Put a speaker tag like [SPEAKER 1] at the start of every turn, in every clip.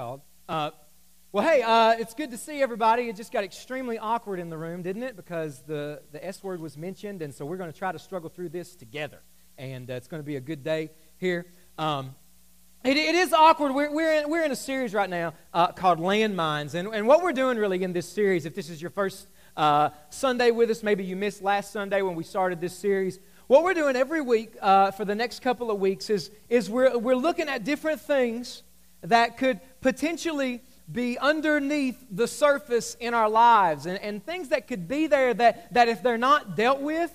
[SPEAKER 1] called. Uh, well, hey, uh, it's good to see everybody. It just got extremely awkward in the room, didn't it? Because the, the S word was mentioned, and so we're going to try to struggle through this together. And uh, it's going to be a good day here. Um, it, it is awkward. We're, we're, in, we're in a series right now uh, called Landmines. And, and what we're doing really in this series, if this is your first uh, Sunday with us, maybe you missed last Sunday when we started this series, what we're doing every week uh, for the next couple of weeks is, is we're, we're looking at different things that could potentially be underneath the surface in our lives. And, and things that could be there that, that if they're not dealt with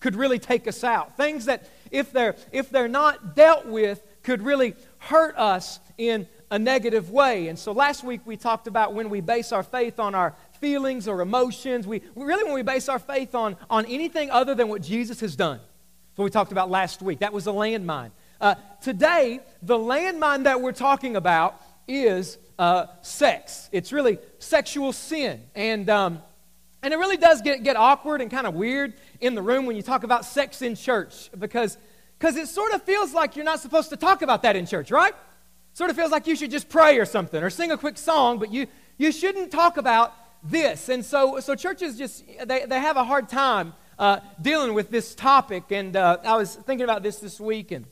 [SPEAKER 1] could really take us out. Things that if they're if they're not dealt with could really hurt us in a negative way. And so last week we talked about when we base our faith on our feelings or emotions. We really when we base our faith on on anything other than what jesus has done so we talked about last week. That was a landmine. Uh, today, the landmine that we're talking about is uh, sex. It's really sexual sin. And, um, and it really does get, get awkward and kind of weird in the room when you talk about sex in church because because it sort of feels like you're not supposed to talk about that in church, right? Sort of feels like you should just pray or something or sing a quick song, but you, you shouldn't talk about this. And so, so churches just, they, they have a hard time uh, dealing with this topic. And uh, I was thinking about this this week, and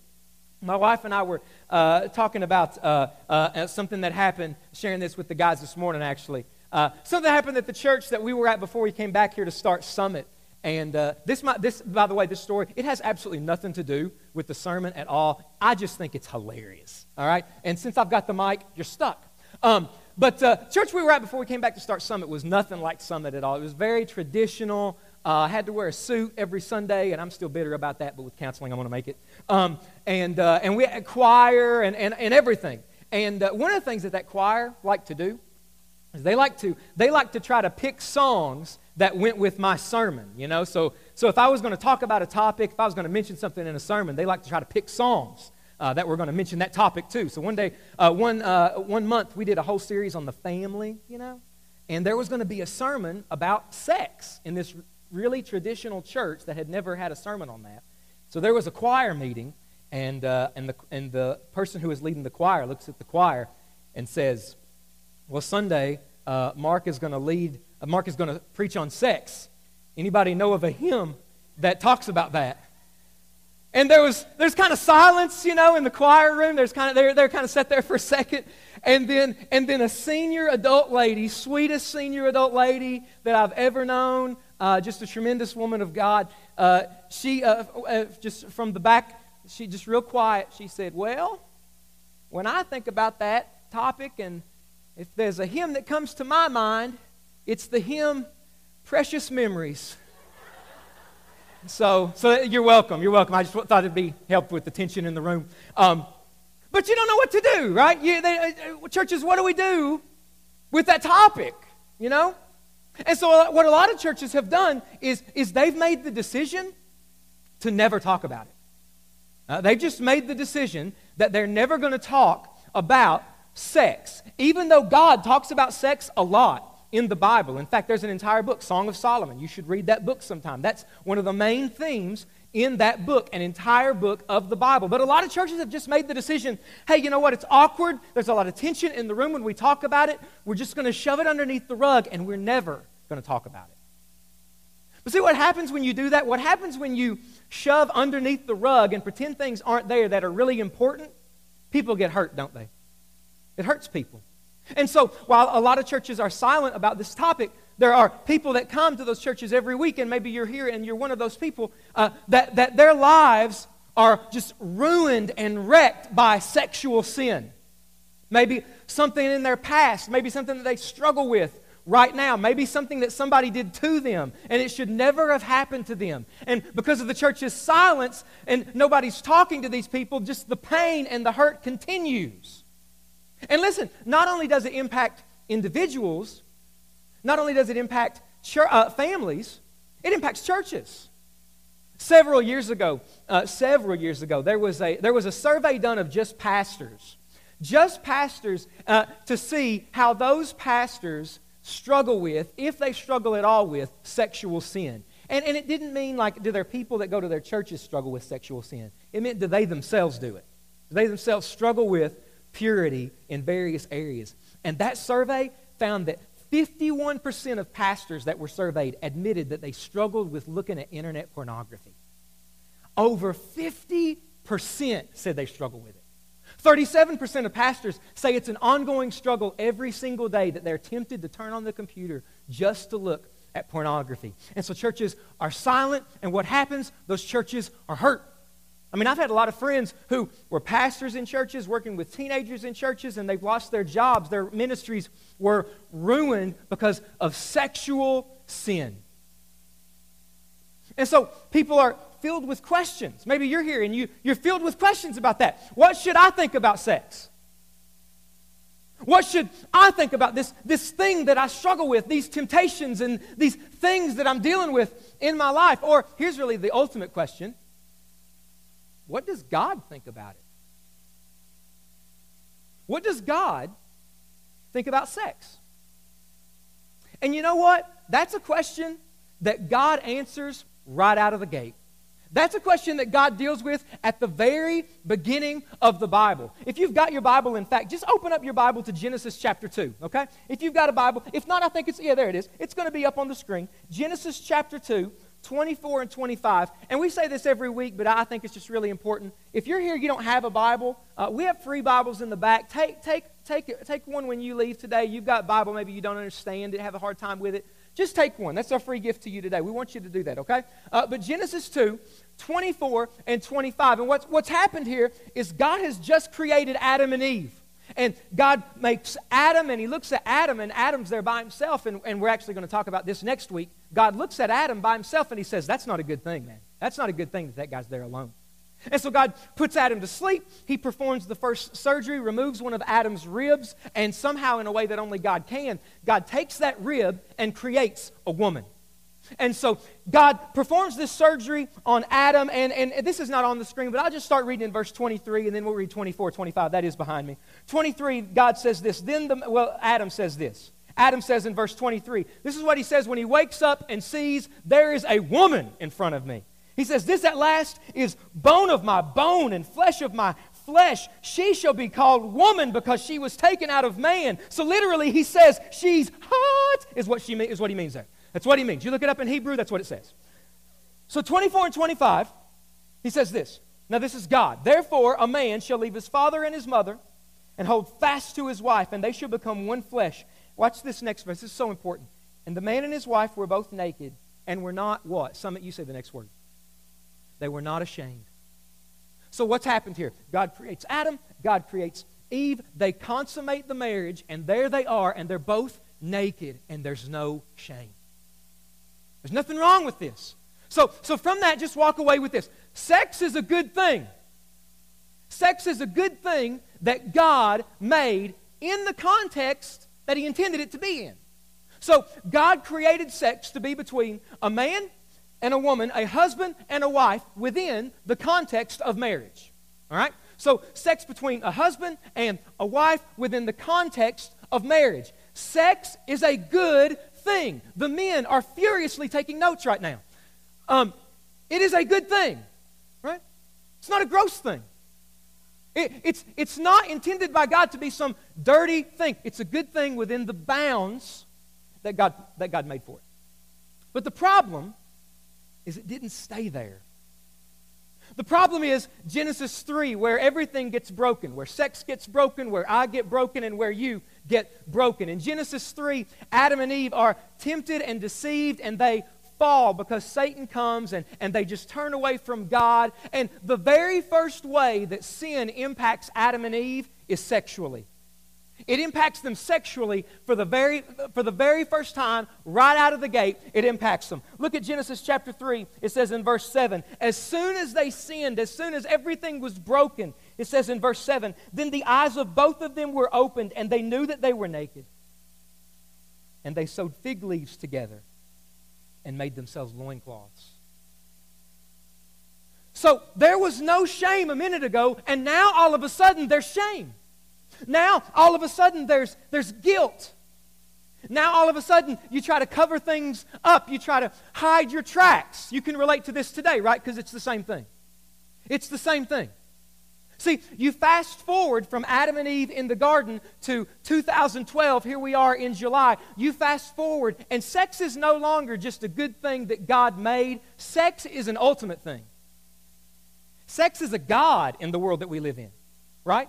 [SPEAKER 1] my wife and I were uh, talking about uh, uh, something that happened, sharing this with the guys this morning, actually. Uh, something happened at the church that we were at before we came back here to start Summit. And uh, this, this, by the way, this story, it has absolutely nothing to do with the sermon at all. I just think it's hilarious, all right? And since I've got the mic, you're stuck. Um, but uh, church we were at before we came back to start Summit was nothing like Summit at all. It was very traditional. I had to wear a suit every Sunday, and I'm still bitter about that, but with counseling, I'm going to make it. Um, and, uh, and we had choir and, and, and everything. And uh, one of the things that that choir liked to do is they like to, they like to try to pick songs that went with my sermon, you know? So, so if I was going to talk about a topic, if I was going to mention something in a sermon, they like to try to pick songs uh, that were going to mention that topic too. So one day, uh, one, uh, one month, we did a whole series on the family, you know? And there was going to be a sermon about sex in this really traditional church that had never had a sermon on that. So there was a choir meeting, and, uh, and, the, and the person who was leading the choir looks at the choir and says, Well, Sunday, uh, Mark is going to lead, uh, Mark is going to preach on sex. Anybody know of a hymn that talks about that? And there was there's kind of silence, you know, in the choir room. There's kind of they're, they're kind of sat there for a second. And then and then a senior adult lady, sweetest senior adult lady that I've ever known, uh, just a tremendous woman of God. Uh, she, uh, uh, just from the back, she just real quiet, she said, Well, when I think about that topic, and if there's a hymn that comes to my mind, it's the hymn Precious Memories. So, so you're welcome. You're welcome. I just thought it'd be helpful with the tension in the room. Um, but you don't know what to do, right? You, they, uh, churches, what do we do with that topic? You know? And so, what a lot of churches have done is, is they've made the decision to never talk about it. Uh, they've just made the decision that they're never going to talk about sex, even though God talks about sex a lot in the Bible. In fact, there's an entire book, Song of Solomon. You should read that book sometime. That's one of the main themes in that book, an entire book of the Bible. But a lot of churches have just made the decision hey, you know what? It's awkward. There's a lot of tension in the room when we talk about it. We're just going to shove it underneath the rug, and we're never going to talk about it. But see what happens when you do that? What happens when you shove underneath the rug and pretend things aren't there that are really important? People get hurt, don't they? It hurts people. And so, while a lot of churches are silent about this topic, there are people that come to those churches every week, and maybe you're here and you're one of those people, uh, that, that their lives are just ruined and wrecked by sexual sin. Maybe something in their past, maybe something that they struggle with right now, maybe something that somebody did to them, and it should never have happened to them. And because of the church's silence and nobody's talking to these people, just the pain and the hurt continues. And listen, not only does it impact individuals, not only does it impact uh, families, it impacts churches. Several years ago, uh, several years ago, there was, a, there was a survey done of just pastors. Just pastors uh, to see how those pastors struggle with, if they struggle at all with, sexual sin. And, and it didn't mean like, do their people that go to their churches struggle with sexual sin? It meant, do they themselves do it? Do they themselves struggle with purity in various areas. And that survey found that 51% of pastors that were surveyed admitted that they struggled with looking at internet pornography. Over 50% said they struggle with it. 37% of pastors say it's an ongoing struggle every single day that they're tempted to turn on the computer just to look at pornography. And so churches are silent, and what happens? Those churches are hurt. I mean, I've had a lot of friends who were pastors in churches, working with teenagers in churches, and they've lost their jobs. Their ministries were ruined because of sexual sin. And so people are filled with questions. Maybe you're here and you, you're filled with questions about that. What should I think about sex? What should I think about this, this thing that I struggle with, these temptations and these things that I'm dealing with in my life? Or here's really the ultimate question what does God think about it? What does God think about sex? And you know what? That's a question that God answers right out of the gate. That's a question that God deals with at the very beginning of the Bible. If you've got your Bible, in fact, just open up your Bible to Genesis chapter 2, okay? If you've got a Bible, if not, I think it's, yeah, there it is. It's going to be up on the screen. Genesis chapter 2, 24 and 25. And we say this every week, but I think it's just really important. If you're here, you don't have a Bible, uh, we have free Bibles in the back. Take, take, take, take one when you leave today. You've got Bible, maybe you don't understand it, have a hard time with it. Just take one. That's our free gift to you today. We want you to do that, okay? Uh, but Genesis 2, 24 and 25. And what's, what's happened here is God has just created Adam and Eve. And God makes Adam, and he looks at Adam, and Adam's there by himself. And, and we're actually going to talk about this next week. God looks at Adam by himself, and he says, That's not a good thing, man. That's not a good thing that that guy's there alone. And so God puts Adam to sleep. He performs the first surgery, removes one of Adam's ribs, and somehow, in a way that only God can, God takes that rib and creates a woman. And so God performs this surgery on Adam, and, and this is not on the screen, but I'll just start reading in verse 23, and then we'll read 24, 25. That is behind me. 23, God says this. Then, the, well, Adam says this. Adam says in verse 23, this is what he says when he wakes up and sees there is a woman in front of me. He says, This at last is bone of my bone and flesh of my flesh. She shall be called woman because she was taken out of man. So literally, he says, She's hot, is what, she, is what he means there. That's what he means. You look it up in Hebrew, that's what it says. So 24 and 25, he says this. Now, this is God. Therefore, a man shall leave his father and his mother and hold fast to his wife, and they shall become one flesh. Watch this next verse. This is so important. And the man and his wife were both naked and were not what? Some you say the next word. They were not ashamed. So, what's happened here? God creates Adam, God creates Eve. They consummate the marriage, and there they are, and they're both naked, and there's no shame. There's nothing wrong with this. So, so from that, just walk away with this. Sex is a good thing. Sex is a good thing that God made in the context that He intended it to be in. So, God created sex to be between a man and a woman, a husband and a wife within the context of marriage. All right? So, sex between a husband and a wife within the context of marriage. Sex is a good thing. The men are furiously taking notes right now. Um, it is a good thing, right? It's not a gross thing. It, it's, it's not intended by God to be some dirty thing. It's a good thing within the bounds that God, that God made for it. But the problem is it didn't stay there. The problem is Genesis 3, where everything gets broken, where sex gets broken, where I get broken, and where you get broken. In Genesis 3, Adam and Eve are tempted and deceived, and they fall because Satan comes and, and they just turn away from God. And the very first way that sin impacts Adam and Eve is sexually. It impacts them sexually for the very for the very first time right out of the gate it impacts them. Look at Genesis chapter 3. It says in verse 7, as soon as they sinned, as soon as everything was broken, it says in verse 7, then the eyes of both of them were opened and they knew that they were naked. And they sewed fig leaves together and made themselves loincloths. So there was no shame a minute ago, and now all of a sudden there's shame. Now, all of a sudden, there's, there's guilt. Now, all of a sudden, you try to cover things up. You try to hide your tracks. You can relate to this today, right? Because it's the same thing. It's the same thing. See, you fast forward from Adam and Eve in the garden to 2012, here we are in July. You fast forward, and sex is no longer just a good thing that God made, sex is an ultimate thing. Sex is a God in the world that we live in, right?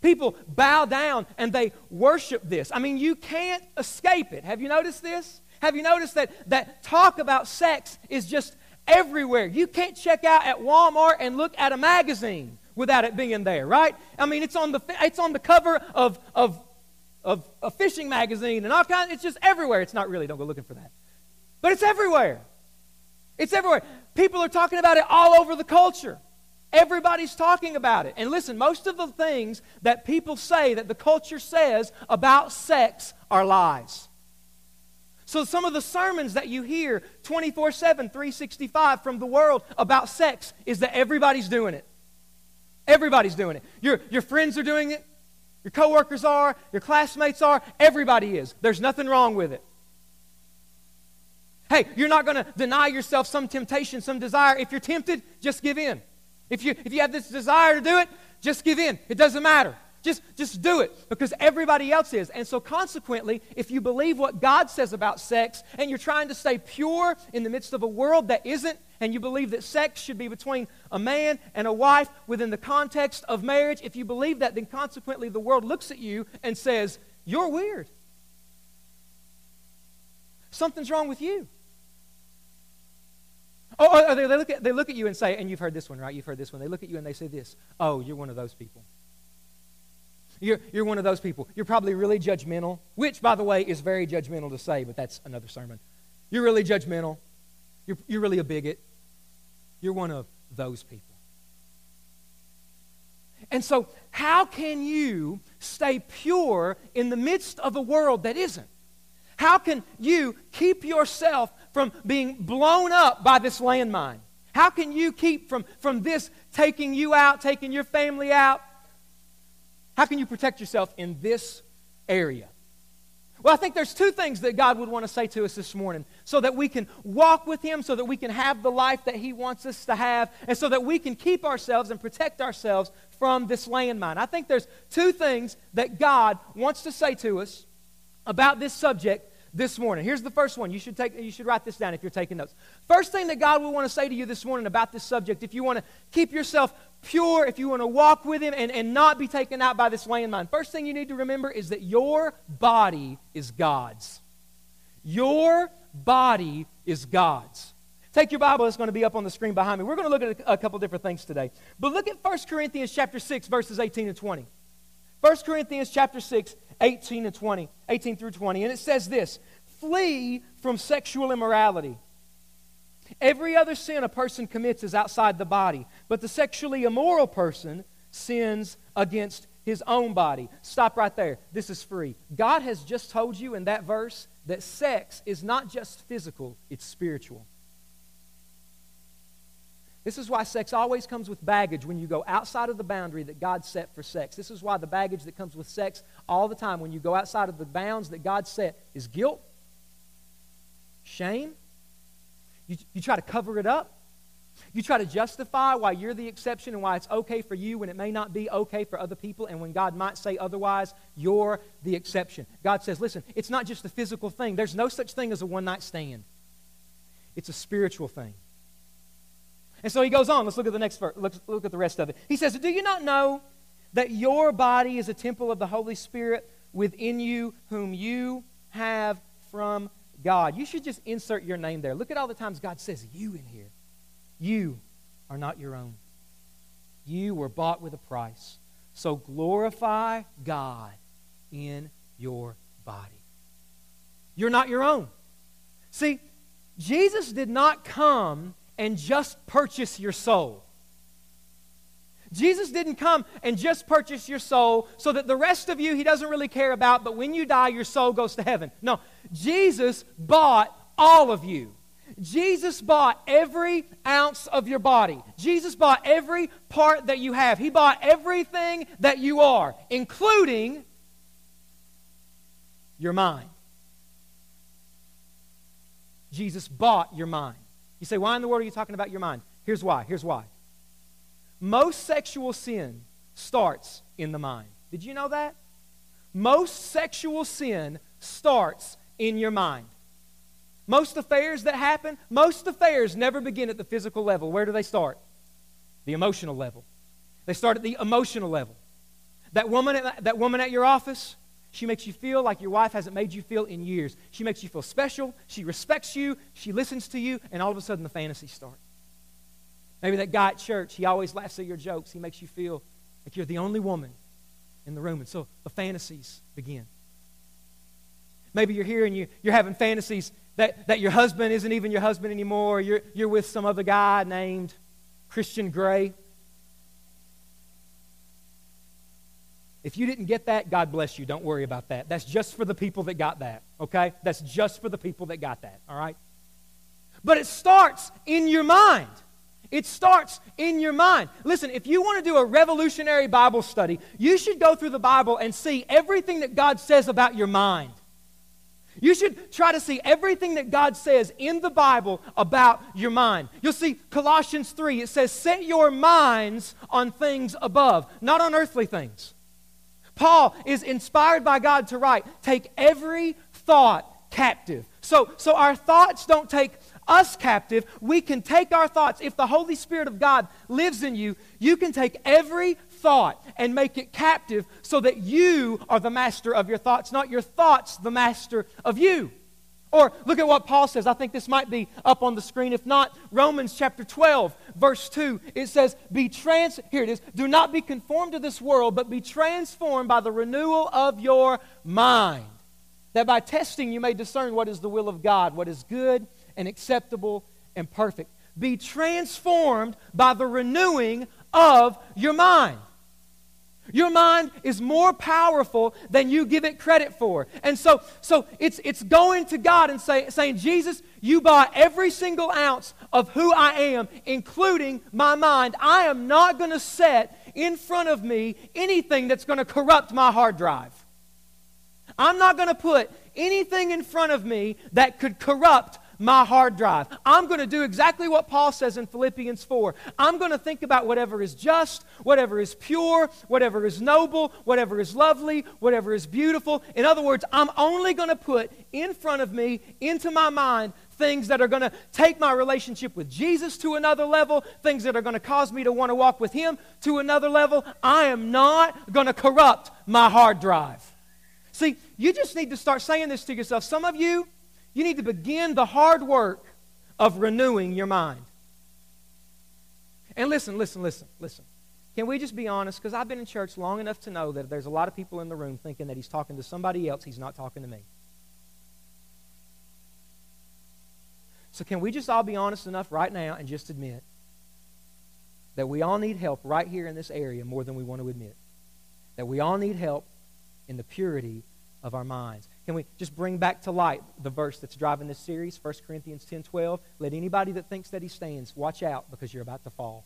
[SPEAKER 1] People bow down and they worship this. I mean, you can't escape it. Have you noticed this? Have you noticed that, that talk about sex is just everywhere? You can't check out at Walmart and look at a magazine without it being there, right? I mean, it's on the, it's on the cover of, of, of a fishing magazine and all kinds. It's just everywhere. It's not really, don't go looking for that. But it's everywhere. It's everywhere. People are talking about it all over the culture. Everybody's talking about it. And listen, most of the things that people say that the culture says about sex are lies. So, some of the sermons that you hear 24 7, 365 from the world about sex is that everybody's doing it. Everybody's doing it. Your, your friends are doing it. Your coworkers are. Your classmates are. Everybody is. There's nothing wrong with it. Hey, you're not going to deny yourself some temptation, some desire. If you're tempted, just give in. If you, if you have this desire to do it, just give in. It doesn't matter. Just, just do it because everybody else is. And so, consequently, if you believe what God says about sex and you're trying to stay pure in the midst of a world that isn't, and you believe that sex should be between a man and a wife within the context of marriage, if you believe that, then consequently the world looks at you and says, You're weird. Something's wrong with you. Oh, oh, oh they, look at, they look at you and say, and you've heard this one, right? You've heard this one. They look at you and they say this Oh, you're one of those people. You're, you're one of those people. You're probably really judgmental, which, by the way, is very judgmental to say, but that's another sermon. You're really judgmental. You're, you're really a bigot. You're one of those people. And so, how can you stay pure in the midst of a world that isn't? How can you keep yourself from being blown up by this landmine? How can you keep from, from this taking you out, taking your family out? How can you protect yourself in this area? Well, I think there's two things that God would want to say to us this morning so that we can walk with Him, so that we can have the life that He wants us to have, and so that we can keep ourselves and protect ourselves from this landmine. I think there's two things that God wants to say to us about this subject this morning. Here's the first one. You should, take, you should write this down if you're taking notes. First thing that God will want to say to you this morning about this subject, if you want to keep yourself pure, if you want to walk with Him and, and not be taken out by this landmine, first thing you need to remember is that your body is God's. Your body is God's. Take your Bible, it's going to be up on the screen behind me. We're going to look at a, a couple different things today. But look at 1 Corinthians chapter 6, verses 18 and 20. 1 Corinthians chapter 6, 18 and 20, 18 through 20. And it says this flee from sexual immorality. Every other sin a person commits is outside the body, but the sexually immoral person sins against his own body. Stop right there. This is free. God has just told you in that verse that sex is not just physical, it's spiritual. This is why sex always comes with baggage when you go outside of the boundary that God set for sex. This is why the baggage that comes with sex all the time when you go outside of the bounds that God set is guilt, shame. You, you try to cover it up. You try to justify why you're the exception and why it's okay for you when it may not be okay for other people, and when God might say otherwise, you're the exception. God says, listen, it's not just a physical thing. There's no such thing as a one night stand, it's a spiritual thing. And so he goes on. Let's look at the next verse. Let's look at the rest of it. He says, Do you not know that your body is a temple of the Holy Spirit within you, whom you have from God? You should just insert your name there. Look at all the times God says you in here. You are not your own. You were bought with a price. So glorify God in your body. You're not your own. See, Jesus did not come and just purchase your soul. Jesus didn't come and just purchase your soul so that the rest of you he doesn't really care about, but when you die, your soul goes to heaven. No, Jesus bought all of you. Jesus bought every ounce of your body. Jesus bought every part that you have. He bought everything that you are, including your mind. Jesus bought your mind. You say, why in the world are you talking about your mind? Here's why. Here's why. Most sexual sin starts in the mind. Did you know that? Most sexual sin starts in your mind. Most affairs that happen, most affairs never begin at the physical level. Where do they start? The emotional level. They start at the emotional level. That woman at, that woman at your office, she makes you feel like your wife hasn't made you feel in years. She makes you feel special. She respects you. She listens to you. And all of a sudden, the fantasies start. Maybe that guy at church, he always laughs at your jokes. He makes you feel like you're the only woman in the room. And so the fantasies begin. Maybe you're here and you, you're having fantasies that, that your husband isn't even your husband anymore. You're, you're with some other guy named Christian Grey. If you didn't get that, God bless you. Don't worry about that. That's just for the people that got that, okay? That's just for the people that got that, all right? But it starts in your mind. It starts in your mind. Listen, if you want to do a revolutionary Bible study, you should go through the Bible and see everything that God says about your mind. You should try to see everything that God says in the Bible about your mind. You'll see Colossians 3, it says, Set your minds on things above, not on earthly things. Paul is inspired by God to write, Take every thought captive. So, so our thoughts don't take us captive, we can take our thoughts. If the Holy Spirit of God lives in you, you can take every thought and make it captive so that you are the master of your thoughts, not your thoughts the master of you. Or look at what Paul says. I think this might be up on the screen. If not, Romans chapter 12, verse 2. It says, Be trans here it is, do not be conformed to this world, but be transformed by the renewal of your mind. That by testing you may discern what is the will of God, what is good and acceptable and perfect. Be transformed by the renewing of your mind. Your mind is more powerful than you give it credit for. And so, so it's, it's going to God and say, saying, Jesus, you bought every single ounce of who I am, including my mind. I am not going to set in front of me anything that's going to corrupt my hard drive. I'm not going to put anything in front of me that could corrupt my hard drive. I'm going to do exactly what Paul says in Philippians 4. I'm going to think about whatever is just, whatever is pure, whatever is noble, whatever is lovely, whatever is beautiful. In other words, I'm only going to put in front of me, into my mind, things that are going to take my relationship with Jesus to another level, things that are going to cause me to want to walk with Him to another level. I am not going to corrupt my hard drive. See, you just need to start saying this to yourself. Some of you, you need to begin the hard work of renewing your mind. And listen, listen, listen, listen. Can we just be honest? Because I've been in church long enough to know that there's a lot of people in the room thinking that he's talking to somebody else, he's not talking to me. So, can we just all be honest enough right now and just admit that we all need help right here in this area more than we want to admit? That we all need help in the purity of our minds. Can we just bring back to light the verse that's driving this series, 1 Corinthians 10 12? Let anybody that thinks that he stands watch out because you're about to fall.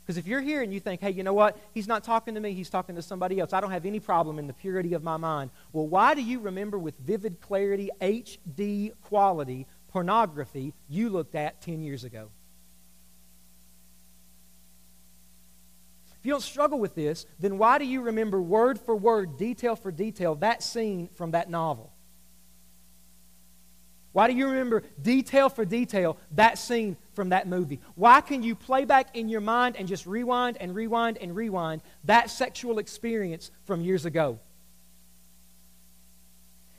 [SPEAKER 1] Because if you're here and you think, hey, you know what? He's not talking to me, he's talking to somebody else. I don't have any problem in the purity of my mind. Well, why do you remember with vivid clarity, HD quality, pornography you looked at 10 years ago? If you don't struggle with this, then why do you remember word for word, detail for detail, that scene from that novel? Why do you remember detail for detail that scene from that movie? Why can you play back in your mind and just rewind and rewind and rewind that sexual experience from years ago?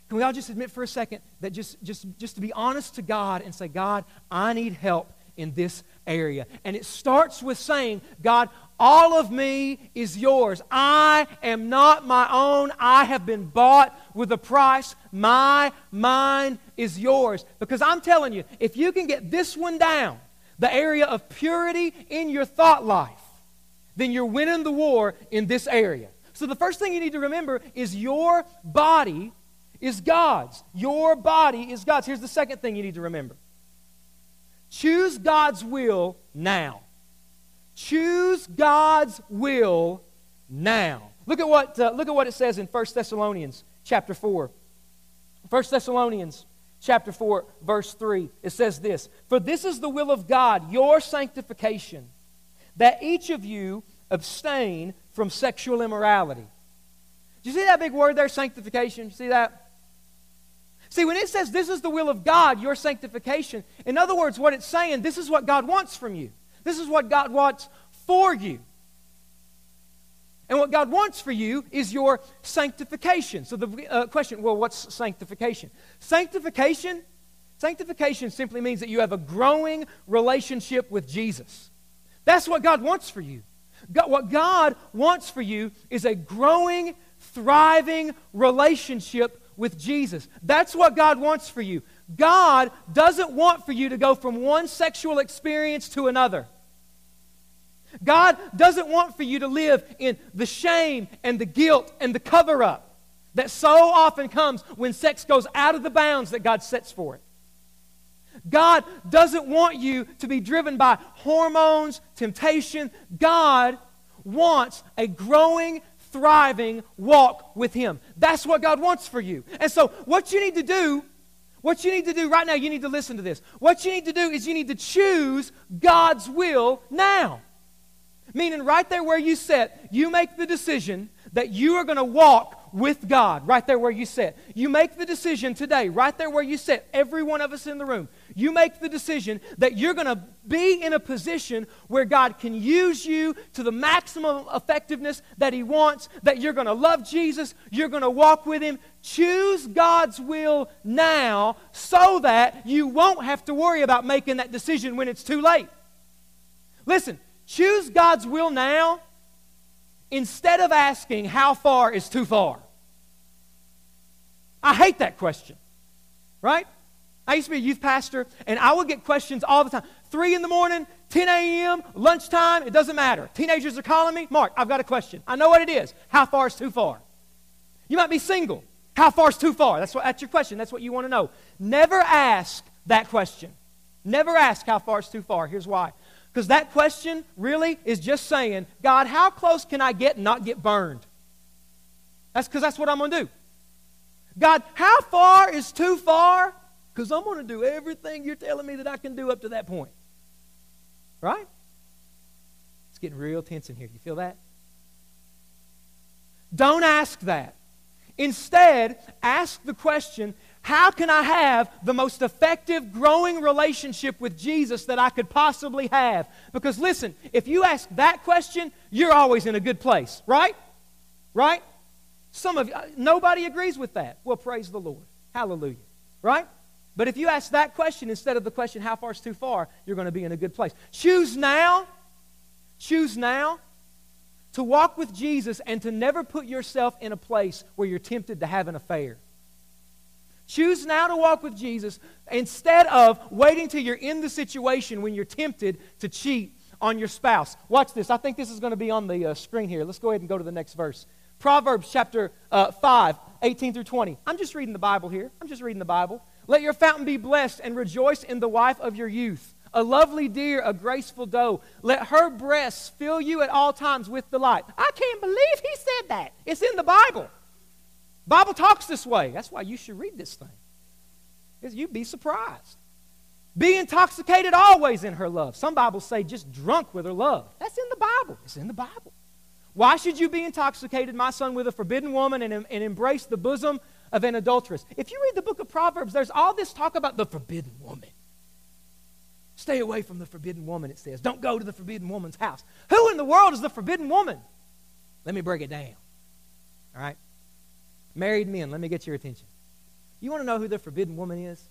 [SPEAKER 1] Can we all just admit for a second that just, just, just to be honest to God and say, God, I need help in this area. And it starts with saying, God, all of me is yours. I am not my own. I have been bought with a price. My mind is yours. Because I'm telling you, if you can get this one down, the area of purity in your thought life, then you're winning the war in this area. So the first thing you need to remember is your body is God's. Your body is God's. Here's the second thing you need to remember choose God's will now. Choose God's will now. Look at what, uh, look at what it says in 1 Thessalonians chapter 4. 1 Thessalonians chapter 4, verse 3. It says this For this is the will of God, your sanctification, that each of you abstain from sexual immorality. Do you see that big word there, sanctification? You see that? See, when it says this is the will of God, your sanctification, in other words, what it's saying, this is what God wants from you. This is what God wants for you. And what God wants for you is your sanctification. So the uh, question, well, what's sanctification? Sanctification, sanctification simply means that you have a growing relationship with Jesus. That's what God wants for you. God, what God wants for you is a growing, thriving relationship with Jesus. That's what God wants for you. God doesn't want for you to go from one sexual experience to another. God doesn't want for you to live in the shame and the guilt and the cover up that so often comes when sex goes out of the bounds that God sets for it. God doesn't want you to be driven by hormones, temptation. God wants a growing, thriving walk with Him. That's what God wants for you. And so, what you need to do, what you need to do right now, you need to listen to this. What you need to do is you need to choose God's will now. Meaning, right there where you sit, you make the decision that you are going to walk with God, right there where you sit. You make the decision today, right there where you sit, every one of us in the room. You make the decision that you're going to be in a position where God can use you to the maximum effectiveness that He wants, that you're going to love Jesus, you're going to walk with Him. Choose God's will now so that you won't have to worry about making that decision when it's too late. Listen, Choose God's will now instead of asking, How far is too far? I hate that question, right? I used to be a youth pastor, and I would get questions all the time. 3 in the morning, 10 a.m., lunchtime, it doesn't matter. Teenagers are calling me, Mark, I've got a question. I know what it is. How far is too far? You might be single. How far is too far? That's, what, that's your question. That's what you want to know. Never ask that question. Never ask how far is too far. Here's why. Because that question really is just saying, God, how close can I get and not get burned? That's because that's what I'm going to do. God, how far is too far? Because I'm going to do everything you're telling me that I can do up to that point. Right? It's getting real tense in here. You feel that? Don't ask that. Instead, ask the question how can I have the most effective, growing relationship with Jesus that I could possibly have? Because listen, if you ask that question, you're always in a good place, right? Right? Some of you, nobody agrees with that. Well, praise the Lord. Hallelujah. Right? But if you ask that question instead of the question, how far is too far, you're going to be in a good place. Choose now, choose now to walk with Jesus and to never put yourself in a place where you're tempted to have an affair. Choose now to walk with Jesus instead of waiting till you're in the situation when you're tempted to cheat on your spouse. Watch this. I think this is going to be on the uh, screen here. Let's go ahead and go to the next verse. Proverbs chapter uh, 5, 18 through 20. I'm just reading the Bible here. I'm just reading the Bible. Let your fountain be blessed and rejoice in the wife of your youth. A lovely deer, a graceful doe. Let her breasts fill you at all times with delight. I can't believe he said that. It's in the Bible. Bible talks this way. That's why you should read this thing. You'd be surprised. Be intoxicated always in her love. Some Bibles say just drunk with her love. That's in the Bible. It's in the Bible. Why should you be intoxicated, my son, with a forbidden woman and, and embrace the bosom of an adulteress? If you read the book of Proverbs, there's all this talk about the forbidden woman. Stay away from the forbidden woman, it says. Don't go to the forbidden woman's house. Who in the world is the forbidden woman? Let me break it down. All right? Married men, let me get your attention. You want to know who the forbidden woman is?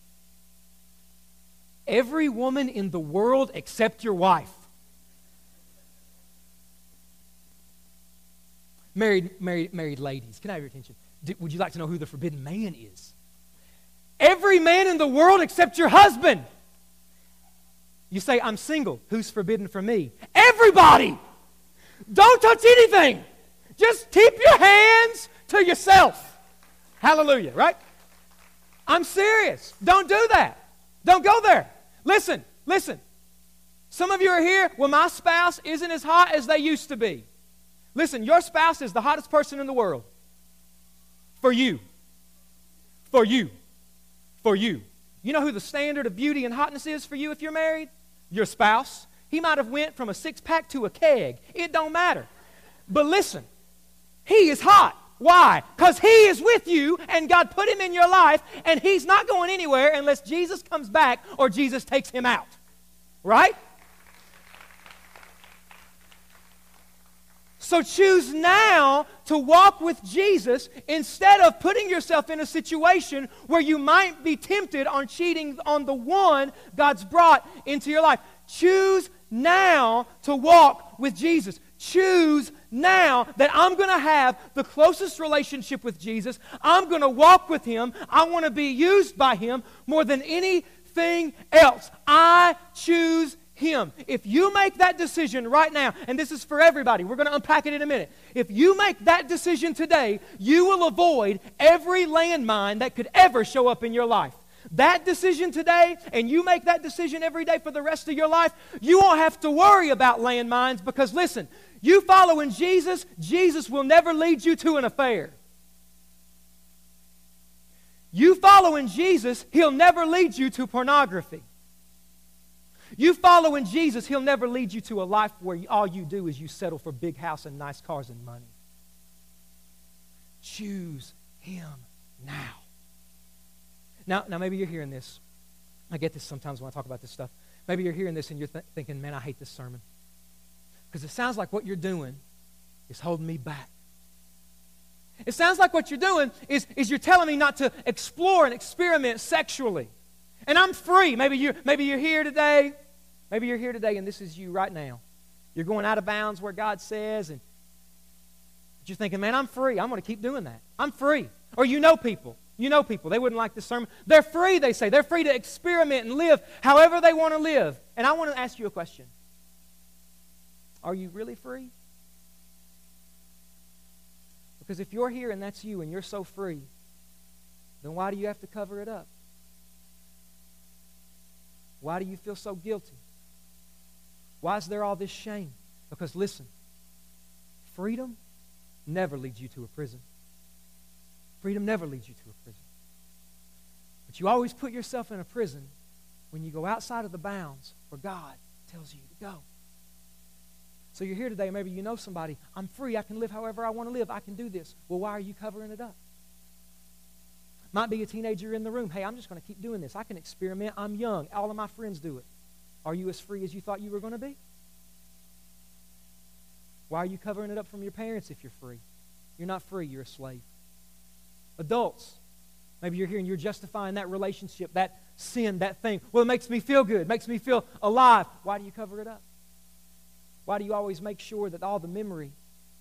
[SPEAKER 1] Every woman in the world except your wife. Married, married, married ladies, can I have your attention? Would you like to know who the forbidden man is? Every man in the world except your husband. You say, I'm single. Who's forbidden for me? Everybody! Don't touch anything. Just keep your hands to yourself. Hallelujah, right? I'm serious. Don't do that. Don't go there. Listen, listen. Some of you are here, well, my spouse isn't as hot as they used to be. Listen, your spouse is the hottest person in the world. For you. For you. For you. You know who the standard of beauty and hotness is for you if you're married? Your spouse. He might have went from a six-pack to a keg. It don't matter. But listen, he is hot. Why? Because he is with you and God put him in your life and he's not going anywhere unless Jesus comes back or Jesus takes him out. Right? So choose now to walk with Jesus instead of putting yourself in a situation where you might be tempted on cheating on the one God's brought into your life. Choose now to walk with Jesus. Choose now that I'm going to have the closest relationship with Jesus. I'm going to walk with Him. I want to be used by Him more than anything else. I choose him. If you make that decision right now, and this is for everybody, we're going to unpack it in a minute. If you make that decision today, you will avoid every landmine that could ever show up in your life. That decision today, and you make that decision every day for the rest of your life, you won't have to worry about landmines because listen, you following Jesus, Jesus will never lead you to an affair. You following Jesus, He'll never lead you to pornography. You following Jesus, He'll never lead you to a life where all you do is you settle for big house and nice cars and money. Choose Him now. Now, now maybe you're hearing this. I get this sometimes when I talk about this stuff. Maybe you're hearing this and you're th- thinking, man, I hate this sermon. Because it sounds like what you're doing is holding me back. It sounds like what you're doing is, is you're telling me not to explore and experiment sexually. And I'm free. Maybe you're, maybe you're here today Maybe you're here today and this is you right now. You're going out of bounds where God says, and you're thinking, man, I'm free. I'm going to keep doing that. I'm free. Or you know people. You know people. They wouldn't like this sermon. They're free, they say. They're free to experiment and live however they want to live. And I want to ask you a question Are you really free? Because if you're here and that's you and you're so free, then why do you have to cover it up? Why do you feel so guilty? Why is there all this shame? Because listen, freedom never leads you to a prison. Freedom never leads you to a prison. But you always put yourself in a prison when you go outside of the bounds where God tells you to go. So you're here today, maybe you know somebody, I'm free, I can live however I want to live, I can do this. Well, why are you covering it up? Might be a teenager in the room. Hey, I'm just going to keep doing this. I can experiment. I'm young. All of my friends do it. Are you as free as you thought you were going to be? Why are you covering it up from your parents if you're free? You're not free, you're a slave. Adults, maybe you're here and you're justifying that relationship, that sin, that thing. Well, it makes me feel good, it makes me feel alive. Why do you cover it up? Why do you always make sure that all the memory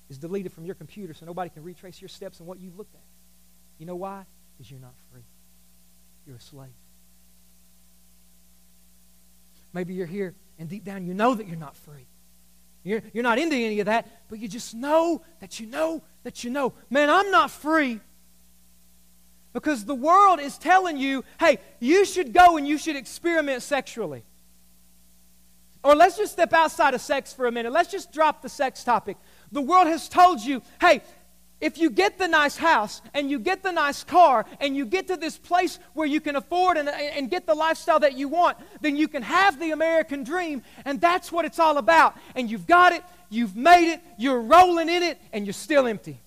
[SPEAKER 1] is deleted from your computer so nobody can retrace your steps and what you've looked at? You know why? Because you're not free. You're a slave. Maybe you're here and deep down you know that you're not free. You're, you're not into any of that, but you just know that you know that you know. Man, I'm not free. Because the world is telling you, hey, you should go and you should experiment sexually. Or let's just step outside of sex for a minute. Let's just drop the sex topic. The world has told you, hey, if you get the nice house and you get the nice car and you get to this place where you can afford and, and get the lifestyle that you want, then you can have the American dream. And that's what it's all about. And you've got it, you've made it, you're rolling in it, and you're still empty.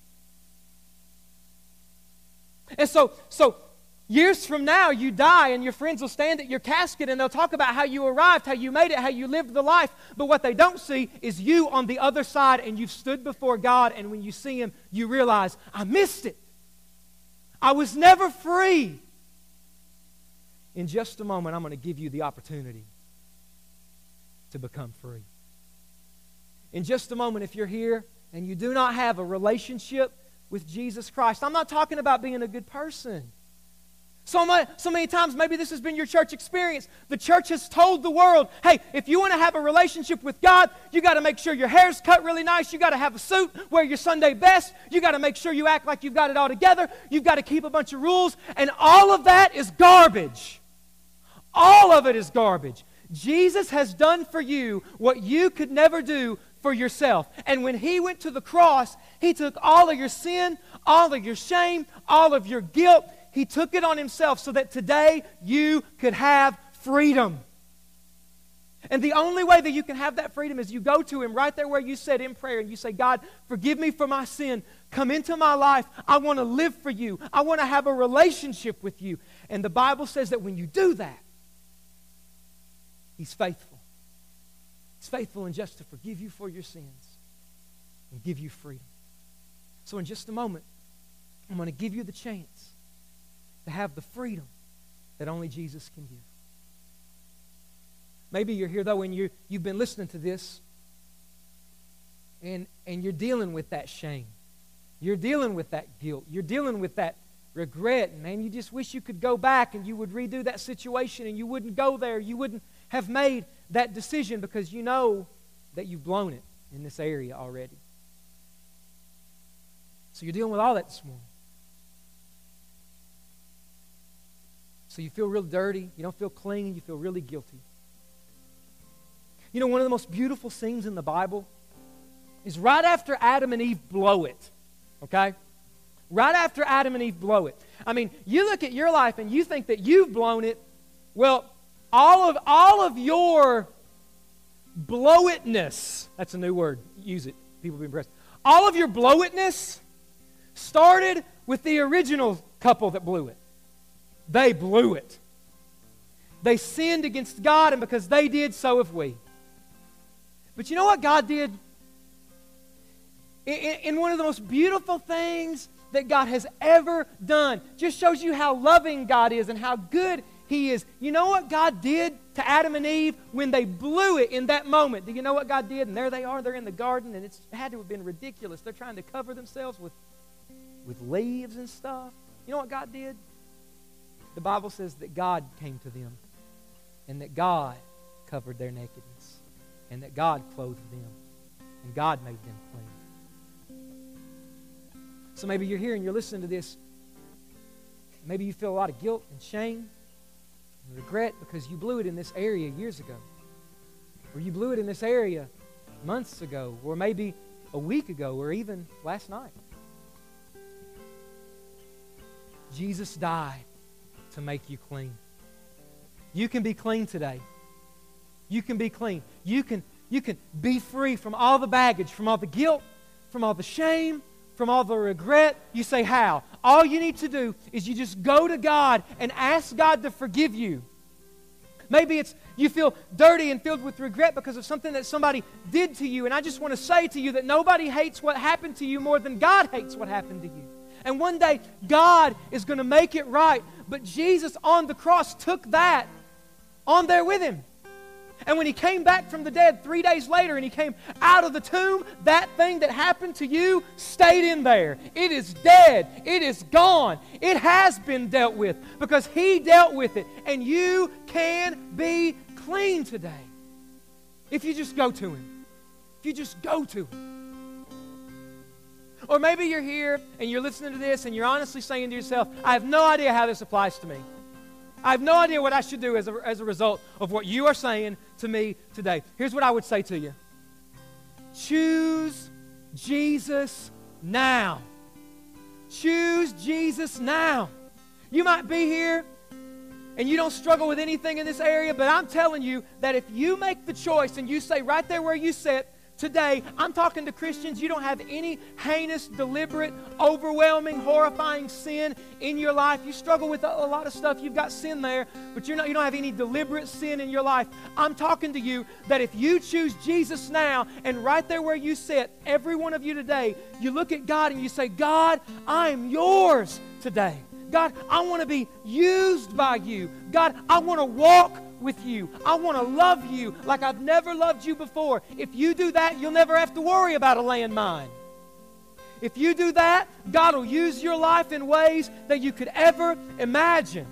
[SPEAKER 1] And so, so Years from now, you die, and your friends will stand at your casket and they'll talk about how you arrived, how you made it, how you lived the life. But what they don't see is you on the other side, and you've stood before God, and when you see Him, you realize, I missed it. I was never free. In just a moment, I'm going to give you the opportunity to become free. In just a moment, if you're here and you do not have a relationship with Jesus Christ, I'm not talking about being a good person. So, much, so many times, maybe this has been your church experience. The church has told the world, hey, if you want to have a relationship with God, you got to make sure your hair's cut really nice. You got to have a suit, wear your Sunday best. You got to make sure you act like you've got it all together. You've got to keep a bunch of rules. And all of that is garbage. All of it is garbage. Jesus has done for you what you could never do for yourself. And when he went to the cross, he took all of your sin, all of your shame, all of your guilt. He took it on himself so that today you could have freedom. And the only way that you can have that freedom is you go to Him right there where you said in prayer and you say, God, forgive me for my sin. Come into my life. I want to live for you. I want to have a relationship with you. And the Bible says that when you do that, He's faithful. He's faithful and just to forgive you for your sins and give you freedom. So, in just a moment, I'm going to give you the chance to have the freedom that only Jesus can give. Maybe you're here, though, and you, you've been listening to this, and, and you're dealing with that shame. You're dealing with that guilt. You're dealing with that regret. And man, you just wish you could go back and you would redo that situation and you wouldn't go there. You wouldn't have made that decision because you know that you've blown it in this area already. So you're dealing with all that this morning. So you feel real dirty. You don't feel clean. You feel really guilty. You know, one of the most beautiful scenes in the Bible is right after Adam and Eve blow it. Okay? Right after Adam and Eve blow it. I mean, you look at your life and you think that you've blown it. Well, all of all of your blow itness, that's a new word. Use it. People be impressed. All of your blow itness started with the original couple that blew it. They blew it. They sinned against God, and because they did, so have we. But you know what God did? In, one of the most beautiful things that God has ever done, just shows you how loving God is and how good He is. You know what God did to Adam and Eve when they blew it in that moment? Do you know what God did? And there they are, they're in the garden, and it had to have been ridiculous. They're trying to cover themselves with, with leaves and stuff. You know what God did? The Bible says that God came to them and that God covered their nakedness and that God clothed them and God made them clean. So maybe you're here and you're listening to this. Maybe you feel a lot of guilt and shame and regret because you blew it in this area years ago. Or you blew it in this area months ago, or maybe a week ago, or even last night. Jesus died to make you clean. You can be clean today. You can be clean. You can, you can be free from all the baggage, from all the guilt, from all the shame, from all the regret. You say, How? All you need to do is you just go to God and ask God to forgive you. Maybe it's you feel dirty and filled with regret because of something that somebody did to you. And I just want to say to you that nobody hates what happened to you more than God hates what happened to you. And one day, God is going to make it right. But Jesus on the cross took that on there with him. And when he came back from the dead three days later and he came out of the tomb, that thing that happened to you stayed in there. It is dead. It is gone. It has been dealt with because he dealt with it. And you can be clean today if you just go to him. If you just go to him. Or maybe you're here and you're listening to this and you're honestly saying to yourself, I have no idea how this applies to me. I have no idea what I should do as a, as a result of what you are saying to me today. Here's what I would say to you choose Jesus now. Choose Jesus now. You might be here and you don't struggle with anything in this area, but I'm telling you that if you make the choice and you say right there where you sit, today, I'm talking to Christians. You don't have any heinous, deliberate, overwhelming, horrifying sin in your life. You struggle with a, a, lot of stuff. You've got sin there, but you're not, you don't have any deliberate sin in your life. I'm talking to you that if you choose Jesus now, and right there where you sit, every one of you today, you look at God and you say, God, I'm yours today. God, I want to be used by you. God, I want to walk with you. I want to love you like I've never loved you before. If you do that, you'll never have to worry about a landmine. If you do that, God will use your life in ways that you could ever imagine.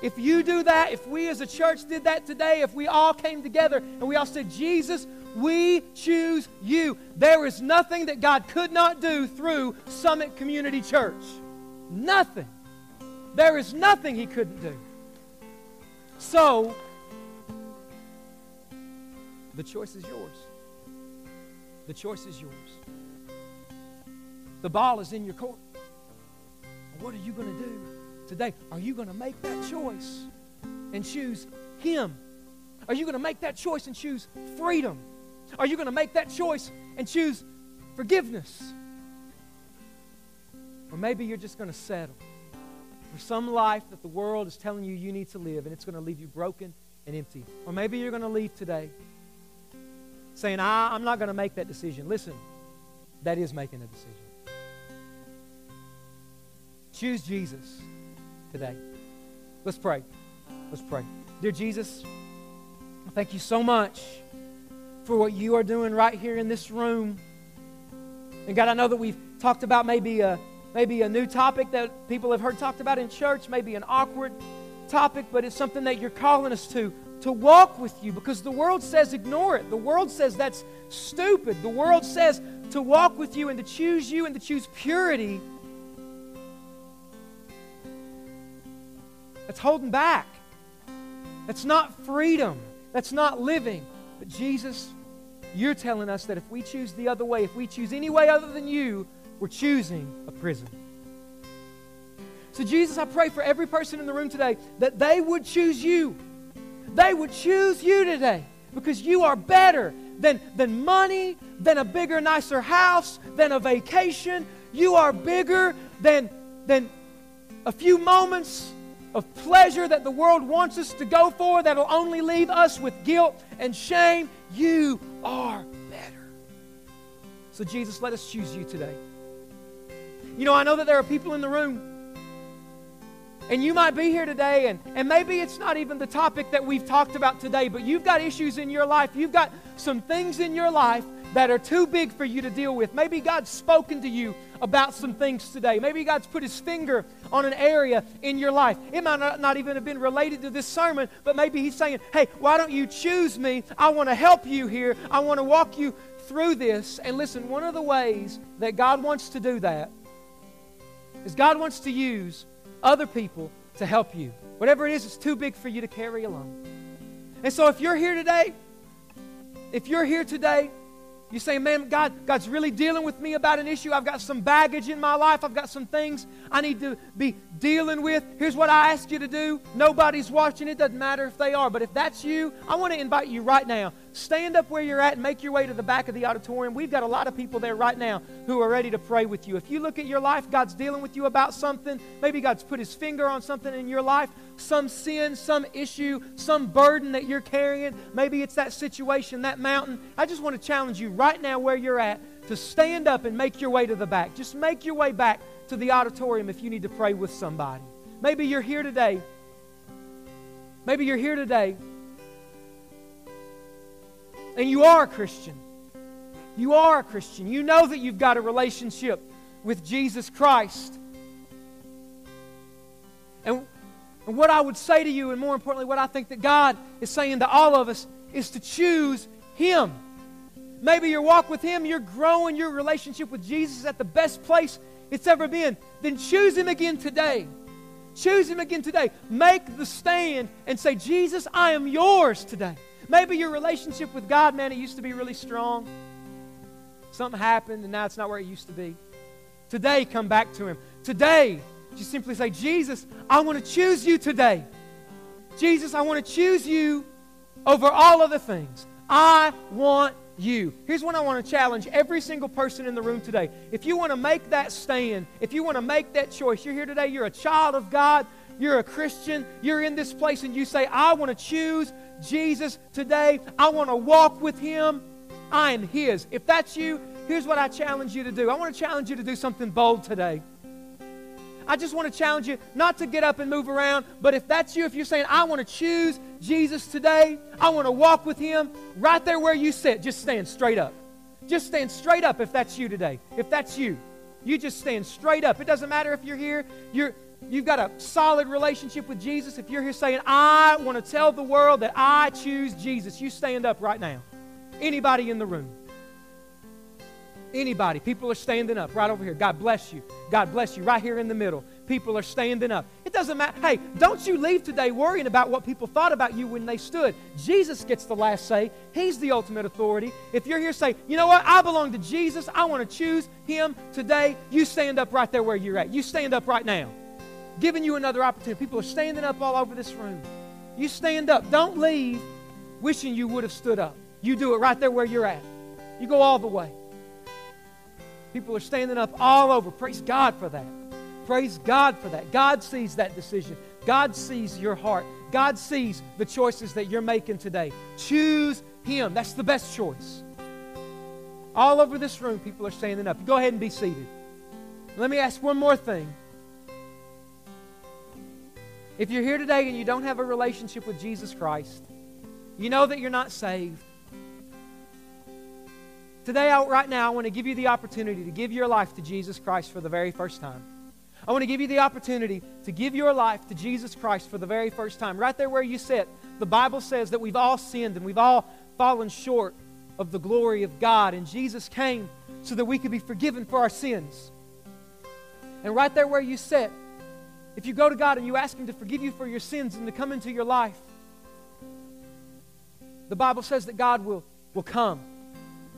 [SPEAKER 1] If you do that, if we as a church did that today, if we all came together and we all said, Jesus, we choose you, there is nothing that God could not do through Summit Community Church. Nothing. There is nothing He couldn't do. So, the choice is yours. The choice is yours. The ball is in your court. What are you going to do today? Are you going to make that choice and choose Him? Are you going to make that choice and choose freedom? Are you going to make that choice and choose forgiveness? Or maybe you're just going to settle for some life that the world is telling you you need to live, and it's going to leave you broken and empty. Or maybe you're going to leave today saying, I, I'm not going to make that decision. Listen, that is making a decision. Choose Jesus today. Let's pray. Let's pray. Dear Jesus, thank you so much for what you are doing right here in this room. And God, I know that we've talked about maybe a, maybe a new topic that people have heard talked about in church, maybe an awkward topic, but it's something that you're calling us to, to walk with you because the world says ignore it. The world says that's stupid. The world says to walk with you and to choose you and to choose purity. That's holding back. That's not freedom. That's not living. But Jesus, you're telling us that if we choose the other way, if we choose any way other than you, we're choosing a prison. So, Jesus, I pray for every person in the room today that they would choose you. They would choose you today because you are better than, than money, than a bigger, nicer house, than a vacation. You are bigger than, than a few moments of pleasure that the world wants us to go for that'll only leave us with guilt and shame. You are better. So, Jesus, let us choose you today. You know, I know that there are people in the room, and you might be here today, and, and maybe it's not even the topic that we've talked about today, but you've got issues in your life. You've got some things in your life that are too big for you to deal with. Maybe God's spoken to you about some things today. Maybe God's put his finger on an area in your life. It might not, not even have been related to this sermon, but maybe he's saying, hey, why don't you choose me? I want to help you here. I want to walk you through this. And listen, one of the ways that God wants to do that is God wants to use other people to help you. Whatever it is, it's too big for you to carry alone. And so if you're here today, if you're here today you say, man, God, God's really dealing with me about an issue. I've got some baggage in my life. I've got some things I need to be dealing with. Here's what I ask you to do. Nobody's watching. It doesn't matter if they are. But if that's you, I want to invite you right now. Stand up where you're at and make your way to the back of the auditorium. We've got a lot of people there right now who are ready to pray with you. If you look at your life, God's dealing with you about something. Maybe God's put his finger on something in your life some sin, some issue, some burden that you're carrying. Maybe it's that situation, that mountain. I just want to challenge you right now where you're at to stand up and make your way to the back. Just make your way back to the auditorium if you need to pray with somebody. Maybe you're here today. Maybe you're here today and you are a Christian. You are a Christian. You know that you've got a relationship with Jesus Christ. And and what I would say to you, and more importantly, what I think that God is saying to all of us, is to choose Him. Maybe your walk with Him, you're growing your relationship with Jesus at the best place it's ever been. Then choose Him again today. Choose Him again today. Make the stand and say, Jesus, I am yours today. Maybe your relationship with God, man, it used to be really strong. Something happened and now it's not where it used to be. Today, come back to Him. Today, just simply say, Jesus, I want to choose you today. Jesus, I want to choose you over all other things. I want you. Here's what I want to challenge every single person in the room today. If you want to make that stand, if you want to make that choice, you're here today, you're a child of God, you're a Christian, you're in this place, and you say, I want to choose Jesus today. I want to walk with Him. I am His. If that's you, here's what I challenge you to do. I want to challenge you to do something bold today. I just want to challenge you not to get up and move around, but if that's you, if you're saying, I want to choose Jesus today, I want to walk with Him, right there where you sit, just stand straight up. Just stand straight up if that's you today. If that's you, you just stand straight up. It doesn't matter if you're here, you're, you've got a solid relationship with Jesus. If you're here saying, I want to tell the world that I choose Jesus, you stand up right now. Anybody in the room. Anybody. People are standing up right over here. God bless you. God bless you. Right here in the middle. People are standing up. It doesn't matter. Hey, don't you leave today worrying about what people thought about you when they stood. Jesus gets the last say. He's the ultimate authority. If you're here say, you know what? I belong to Jesus. I want to choose him today. You stand up right there where you're at. You stand up right now. Giving you another opportunity. People are standing up all over this room. You stand up. Don't leave wishing you would have stood up. You do it right there where you're at. You go all the way. People are standing up all over. Praise God for that. Praise God for that. God sees that decision. God sees your heart. God sees the choices that you're making today. Choose Him. That's the best choice. All over this room, people are standing up. Go ahead and be seated. Let me ask one more thing. If you're here today and you don't have a relationship with Jesus Christ, you know that you're not saved. Today, right now, I want to give you the opportunity to give your life to Jesus Christ for the very first time. I want to give you the opportunity to give your life to Jesus Christ for the very first time. Right there where you sit, the Bible says that we've all sinned and we've all fallen short of the glory of God. And Jesus came so that we could be forgiven for our sins. And right there where you sit, if you go to God and you ask Him to forgive you for your sins and to come into your life, the Bible says that God will, will come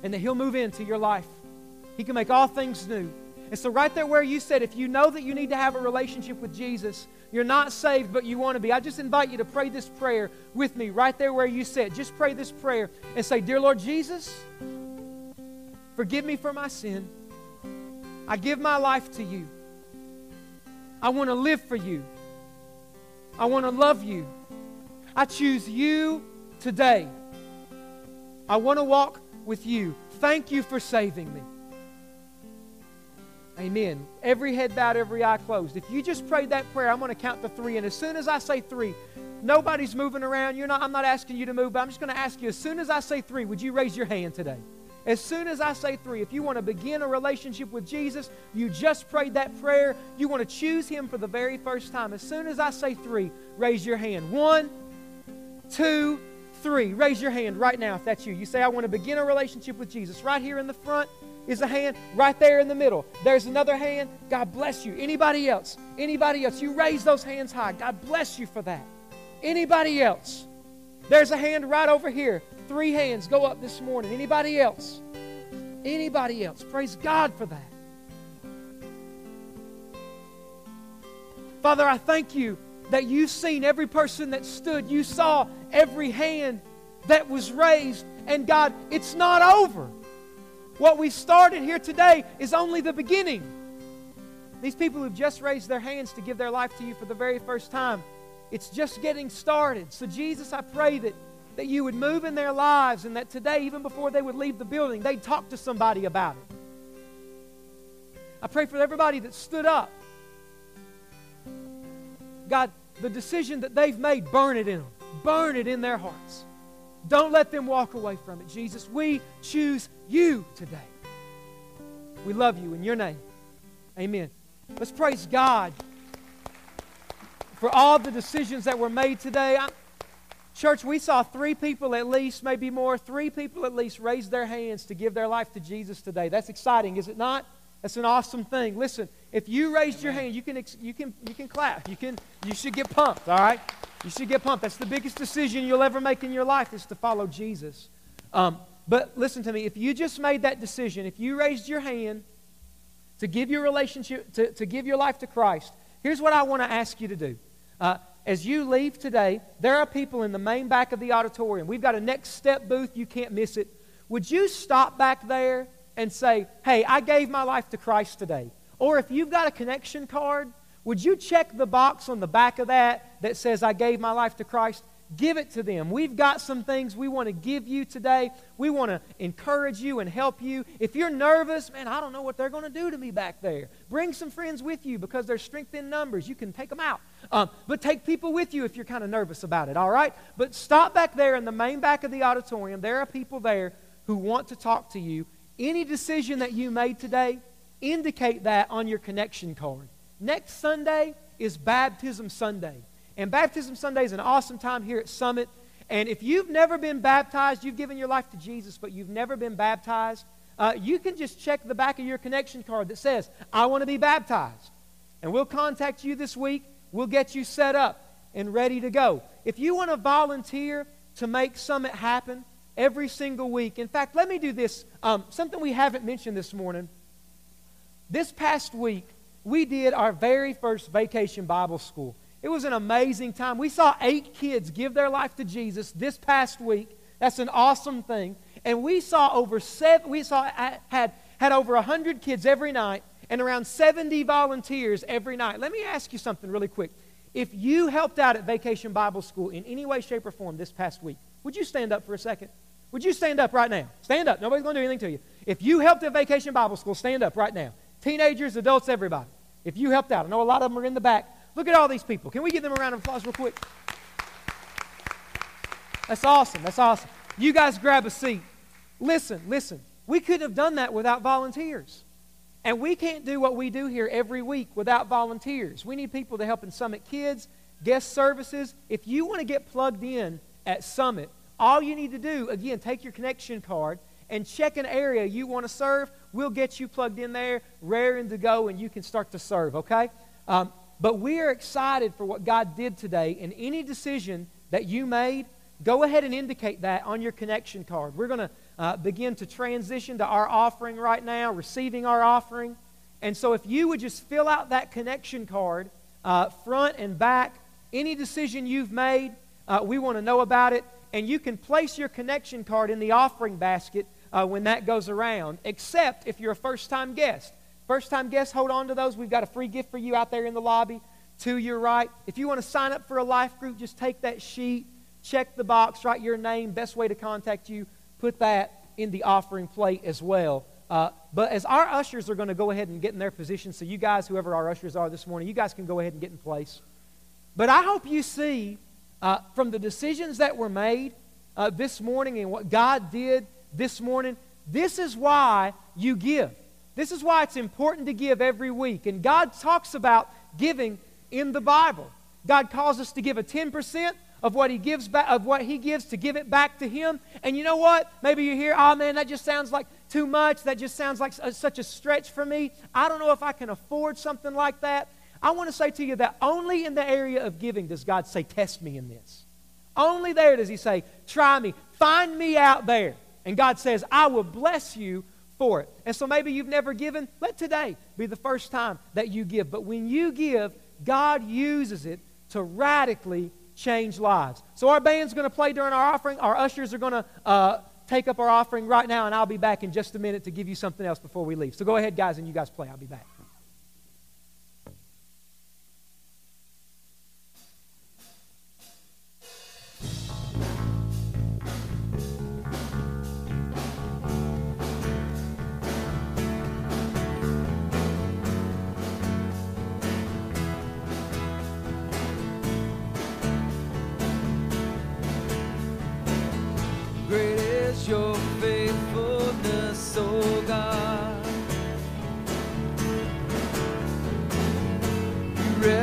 [SPEAKER 1] and that He'll move into your life. He can make all things new. And so, right there where you said, if you know that you need to have a relationship with Jesus, you're not saved, but you want to be, I just invite you to pray this prayer with me right there where you sit. Just pray this prayer and say, Dear Lord Jesus, forgive me for my sin. I give my life to you. I want to live for you. I want to love you. I choose you today. I want to walk with you. Thank you for saving me. Amen. Every head bowed, every eye closed. If you just prayed that prayer, I'm going to count to three. And as soon as I say three, nobody's moving around. You're not, I'm not asking you to move, but I'm just going to ask you as soon as I say three, would you raise your hand today? As soon as I say three, if you want to begin a relationship with Jesus, you just prayed that prayer, you want to choose Him for the very first time. As soon as I say three, raise your hand. One, two, three. Raise your hand right now if that's you. You say, I want to begin a relationship with Jesus. Right here in the front, is a hand right there in the middle. There's another hand. God bless you. Anybody else? Anybody else? You raise those hands high. God bless you for that. Anybody else? There's a hand right over here. Three hands go up this morning. Anybody else? Anybody else? Praise God for that. Father, I thank you that you've seen every person that stood. You saw every hand that was raised. And God, it's not over. What we started here today is only the beginning. These people who've just raised their hands to give their life to you for the very first time, it's just getting started. So, Jesus, I pray that, that you would move in their lives and that today, even before they would leave the building, they'd talk to somebody about it. I pray for everybody that stood up. God, the decision that they've made, burn it in them. Burn it in their hearts. Don't let them walk away from it, Jesus. We choose you today. We love you in your name. Amen. Let's praise God for all the decisions that were made today. I, church, we saw three people at least, maybe more, three people at least raise their hands to give their life to Jesus today. That's exciting, is it not? That's an awesome thing. Listen, if you raised your hand, you can, you can, you can clap. You, can, you should get pumped, all right? You should get pumped. That's the biggest decision you'll ever make in your life is to follow Jesus. Um, but listen to me. If you just made that decision, if you raised your hand to give your relationship, to, to give your life to Christ, here's what I want to ask you to do. Uh, as you leave today, there are people in the main back of the auditorium. We've got a next step booth. You can't miss it. Would you stop back there and say, hey, I gave my life to Christ today? Or if you've got a connection card, would you check the box on the back of that that says, I gave my life to Christ? Give it to them. We've got some things we want to give you today. We want to encourage you and help you. If you're nervous, man, I don't know what they're going to do to me back there. Bring some friends with you because there's strength in numbers. You can take them out. Um, but take people with you if you're kind of nervous about it, all right? But stop back there in the main back of the auditorium. There are people there who want to talk to you. Any decision that you made today, indicate that on your connection card. Next Sunday is Baptism Sunday. And Baptism Sunday is an awesome time here at Summit. And if you've never been baptized, you've given your life to Jesus, but you've never been baptized, uh, you can just check the back of your connection card that says, I want to be baptized. And we'll contact you this week. We'll get you set up and ready to go. If you want to volunteer to make Summit happen every single week, in fact, let me do this um, something we haven't mentioned this morning. This past week, we did our very first vacation Bible school. It was an amazing time. We saw eight kids give their life to Jesus this past week. That's an awesome thing. And we saw over seven, we saw had had over 100 kids every night and around 70 volunteers every night. Let me ask you something really quick. If you helped out at Vacation Bible School in any way, shape, or form this past week, would you stand up for a second? Would you stand up right now? Stand up. Nobody's going to do anything to you. If you helped at Vacation Bible School, stand up right now. Teenagers, adults, everybody. If you helped out, I know a lot of them are in the back. Look at all these people. Can we give them a round of applause real quick? That's awesome. That's awesome. You guys grab a seat. Listen, listen. We couldn't have done that without volunteers. And we can't do what we do here every week without volunteers. We need people to help in Summit Kids, guest services. If you want to get plugged in at Summit, all you need to do, again, take your connection card and check an area you want to serve. We'll get you plugged in there, raring to go, and you can start to serve, okay? Um, but we are excited for what God did today, and any decision that you made, go ahead and indicate that on your connection card. We're going to uh, begin to transition to our offering right now, receiving our offering. And so, if you would just fill out that connection card, uh, front and back, any decision you've made, uh, we want to know about it. And you can place your connection card in the offering basket uh, when that goes around, except if you're a first time guest. First time guests, hold on to those. We've got a free gift for you out there in the lobby to your right. If you want to sign up for a life group, just take that sheet, check the box, write your name, best way to contact you put that in the offering plate as well. Uh, but as our ushers are going to go ahead and get in their position, so you guys, whoever our ushers are this morning, you guys can go ahead and get in place. But I hope you see uh, from the decisions that were made uh, this morning and what God did this morning, this is why you give. This is why it's important to give every week. And God talks about giving in the Bible. God calls us to give a 10%, of what he gives back of what he gives to give it back to him. And you know what? Maybe you hear oh man that just sounds like too much. That just sounds like uh, such a stretch for me. I don't know if i can afford something like that. I want to say to you that only in the area of giving does god say test me in this. Only there does he say try me. Find me out there. And god says i will bless you for it and so maybe you've never given let today be the first time that you give but when you give god uses it to radically change lives. So our band's going to play during our offering. Our ushers are going to uh, take up our offering right now, and I'll be back in just a minute to give you something else before we leave. So go ahead, guys, and you guys play. I'll be back.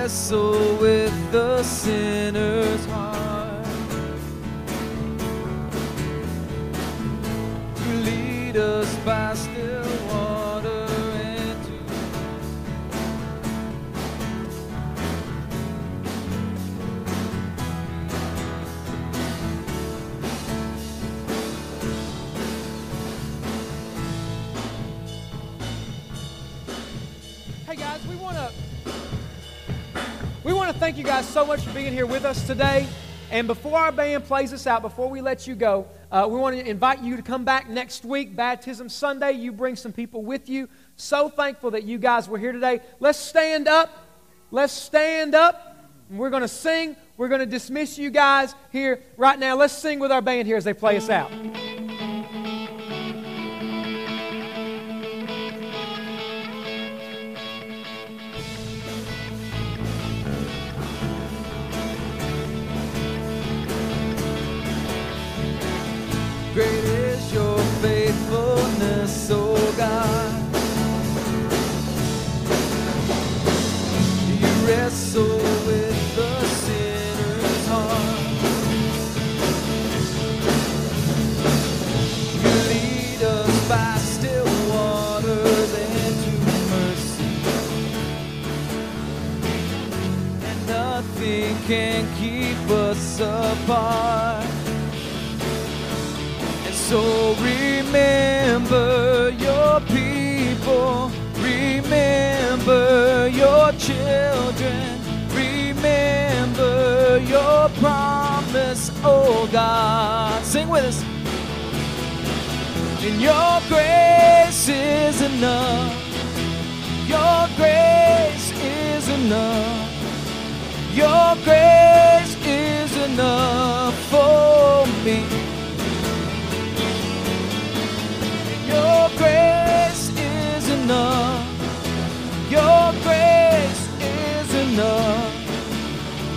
[SPEAKER 2] Wrestle with the sinner's heart. You lead us by
[SPEAKER 1] thank you guys so much for being here with us today. And before our band plays us out, before we let you go, uh, we want to invite you to come back next week, Baptism Sunday. You bring some people with you. So thankful that you guys were here today. Let's stand up. Let's stand up. We're going to sing. We're going to dismiss you guys here right now. Let's sing with our band here as they play us out.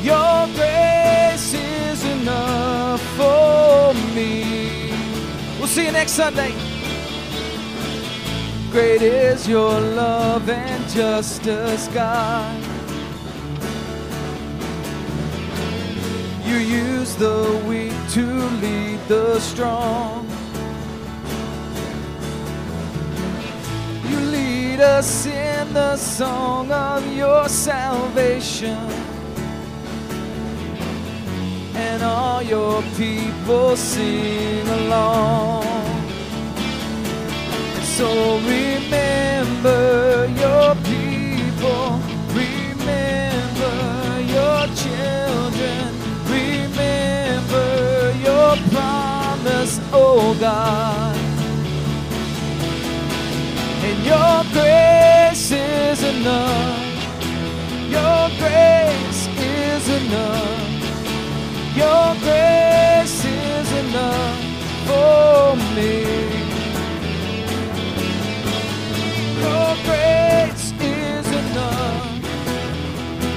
[SPEAKER 2] Your grace is enough for me. We'll see you next Sunday. Great is your love and justice, God. You use the weak to lead the strong. Lead us in the song of your salvation. And all your people sing along. So remember your people, remember your children, remember your promise, oh God. Your grace is enough. Your grace is enough. Your grace is enough for me. Your grace is enough.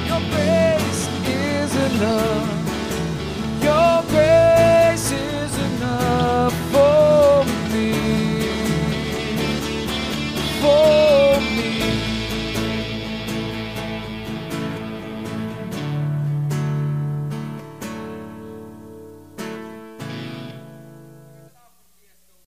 [SPEAKER 2] Your grace is enough. Your